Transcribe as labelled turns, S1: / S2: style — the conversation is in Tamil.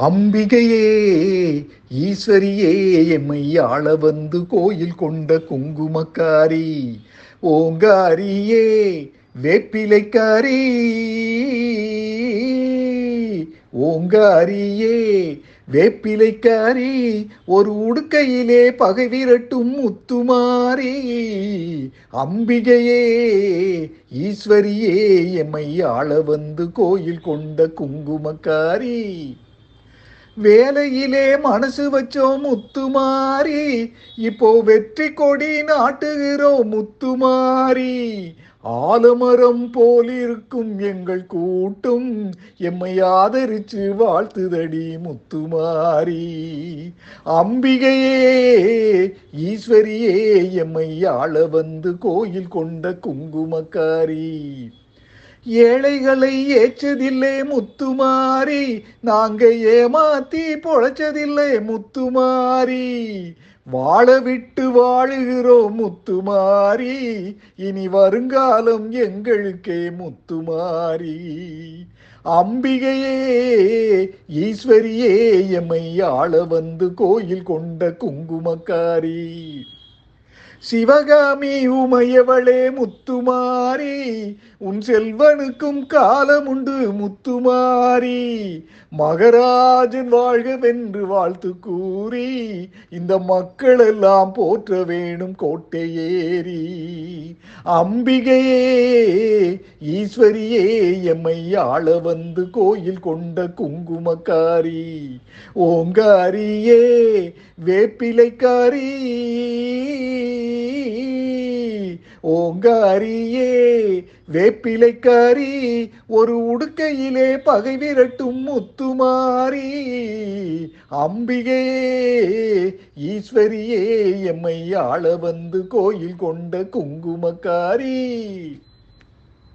S1: அம்பிகையே ஈஸ்வரியே எம்மை ஆள வந்து கோயில் கொண்ட குங்குமக்காரி ஓங்காரியே வேப்பிலைக்காரி ஓங்காரியே வேப்பிலைக்காரி ஒரு உடுக்கையிலே பகை விரட்டும் முத்துமாரி. அம்பிகையே ஈஸ்வரியே எம்மை ஆள வந்து கோயில் கொண்ட குங்குமக்காரி. வேலையிலே மனசு வச்சோம் முத்துமாரி இப்போ வெற்றி கொடி நாட்டுகிறோம் முத்துமாரி ஆலமரம் போலிருக்கும் எங்கள் கூட்டும் எம்மை ஆதரிச்சு வாழ்த்துதடி முத்துமாரி அம்பிகையே ஈஸ்வரியே எம்மை ஆள வந்து கோயில் கொண்ட குங்குமக்காரி. ஏழைகளை ஏச்சதில்லை முத்துமாரி நாங்க ஏமாத்தி பொழைச்சதில்லை முத்துமாரி வாழ விட்டு வாழுகிறோம் முத்துமாரி இனி வருங்காலம் எங்களுக்கே முத்துமாரி அம்பிகையே ஈஸ்வரியே எம்மை ஆள வந்து கோயில் கொண்ட குங்குமக்காரி. சிவகாமி உமையவளே முத்துமாரி உன் செல்வனுக்கும் காலமுண்டு முத்துமாரி. மகராஜன் வாழ்கவென்று வாழ்த்து கூறி இந்த மக்கள் எல்லாம் போற்ற வேணும் கோட்டை ஏறி அம்பிகையே ஈஸ்வரியே எம்மை ஆள வந்து கோயில் கொண்ட குங்குமக்காரி. ஓங்காரியே வேப்பிலைக்காரி ஓங்காரியே வேப்பிலைக்காரி ஒரு உடுக்கையிலே பகை விரட்டும் முத்துமாரி அம்பிகையே ஈஸ்வரியே எம்மை ஆள வந்து கோயில் கொண்ட குங்குமக்காரி.